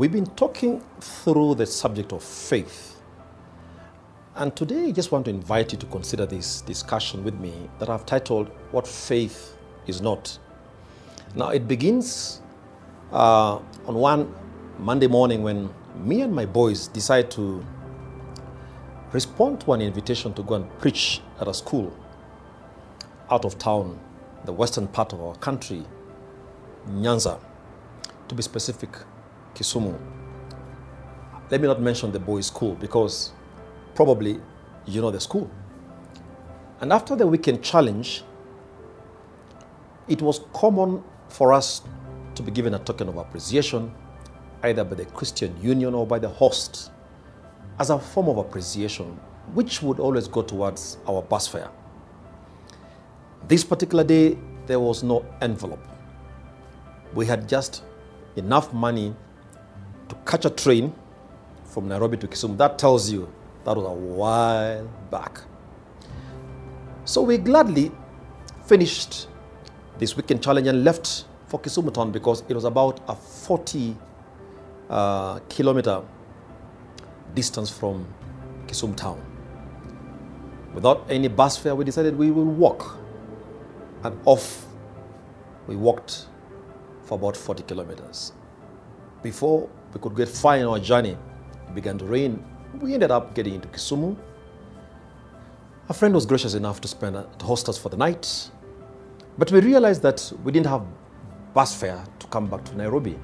We've been talking through the subject of faith. And today I just want to invite you to consider this discussion with me that I've titled What Faith is Not. Now, it begins uh, on one Monday morning when me and my boys decide to respond to an invitation to go and preach at a school out of town, the western part of our country, Nyanza, to be specific, Kisumu. Let me not mention the boys' school because probably you know the school. And after the weekend challenge, it was common for us to be given a token of appreciation either by the Christian Union or by the host as a form of appreciation, which would always go towards our bus fare. This particular day, there was no envelope. We had just enough money to catch a train from Nairobi to Kisumu. That tells you that was a while back. So we gladly finished this weekend challenge and left for Kisumu town because it was about a 40 uh, kilometer distance from Kisumu town. Without any bus fare, we decided we will walk. And off we walked for about 40 kilometers. Before we could get far in our journey, it began to rain. We ended up getting into Kisumu. A friend was gracious enough to spend uh, to host us for the night, but we realized that we didn't have bus fare to come back to Nairobi.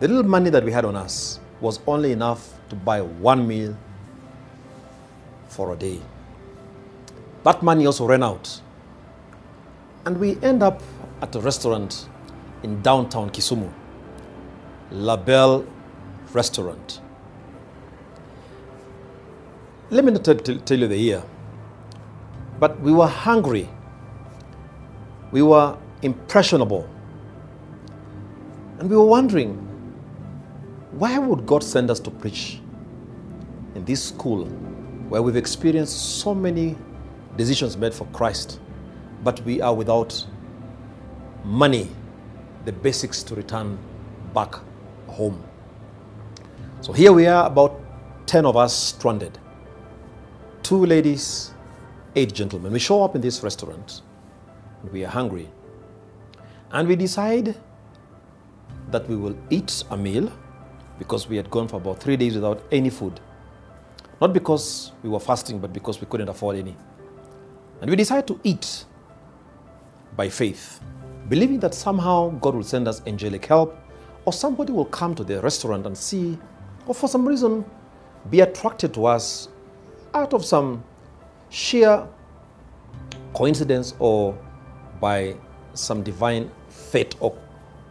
The little money that we had on us was only enough to buy one meal for a day. That money also ran out. And we end up at a restaurant in downtown Kisumu, La Belle Restaurant. Let me not tell, you the year, but we were hungry. We were impressionable. And we were wondering, why would God send us to preach in this school where we've experienced so many decisions made for Christ, but we are without money, the basics to return back home? So here we are, about 10 of us stranded. Two ladies, eight gentlemen. We show up in this restaurant. We are hungry. And we decide that we will eat a meal because we had gone for about three days without any food. Not because we were fasting, but because we couldn't afford any. And we decide to eat by faith, believing that somehow God will send us angelic help, or somebody will come to the restaurant and see, or for some reason be attracted to us out of some sheer coincidence or by some divine fate or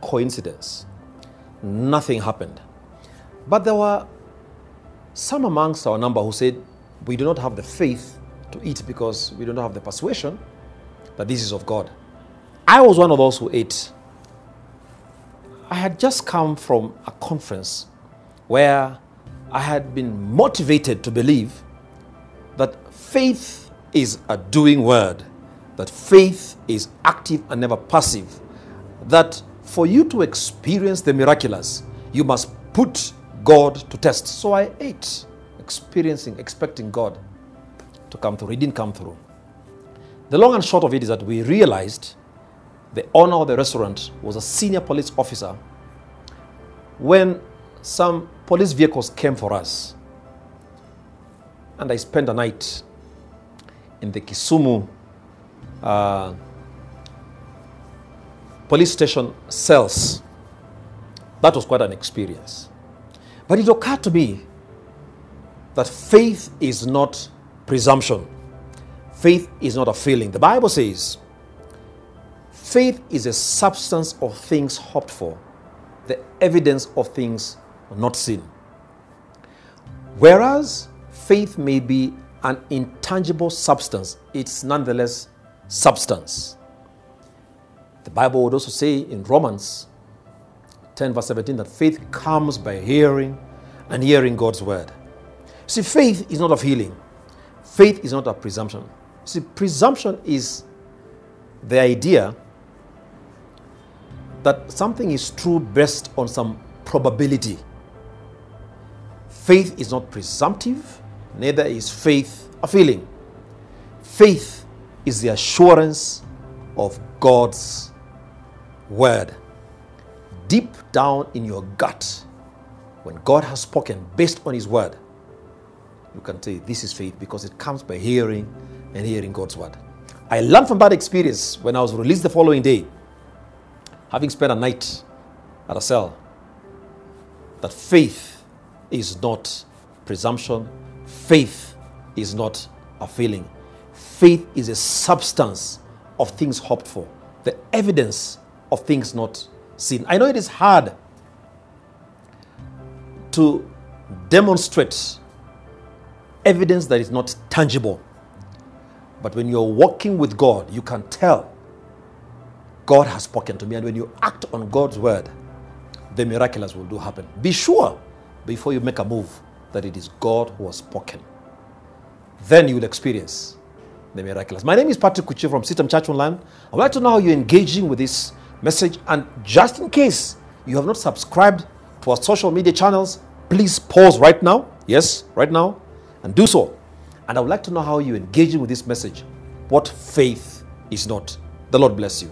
coincidence. Nothing happened. But there were some amongst our number who said, We do not have the faith to eat because we do not have the persuasion that this is of God. I was one of those who ate. I had just come from a conference where I had been motivated to believe that faith is a doing word, that faith is active and never passive, that for you to experience the miraculous, you must put God to test. So I ate, experiencing, expecting God to come through. He didn't come through. The long and short of it is that we realized the owner of the restaurant was a senior police officer when some police vehicles came for us. And I spent a night in the Kisumu uh, police station cells. That was quite an experience. But it occurred to me that faith is not presumption. Faith is not a feeling. The Bible says faith is a substance of things hoped for, the evidence of things not seen. Whereas faith may be an intangible substance, it's nonetheless substance. The Bible would also say in Romans 10, verse 17, that faith comes by hearing and hearing God's word. See, faith is not of healing, faith is not a presumption. See, presumption is the idea that something is true based on some probability. Faith is not presumptive, neither is faith a feeling. Faith is the assurance of God's word. Deep down in your gut, when God has spoken based on his word, you can say this is faith because it comes by hearing and hearing God's word. I learned from that experience when I was released the following day, having spent a night at a cell, that faith is not presumption, faith is not a feeling. Faith is a substance of things hoped for, the evidence of things not seen. I know it is hard to demonstrate evidence that is not tangible. But when you're walking with God, you can tell God has spoken to me. And when you act on God's word, the miraculous will do happen. Be sure before you make a move that it is God who has spoken. Then you will experience the miraculous. My name is Patrick Kuchio from CITAM Church Online. I'd like to know how you're engaging with this message. And just in case you have not subscribed to our social media channels, please pause right now. Yes, right now. And do so. And I would like to know how you're engaging with this message. What faith is not. The Lord bless you.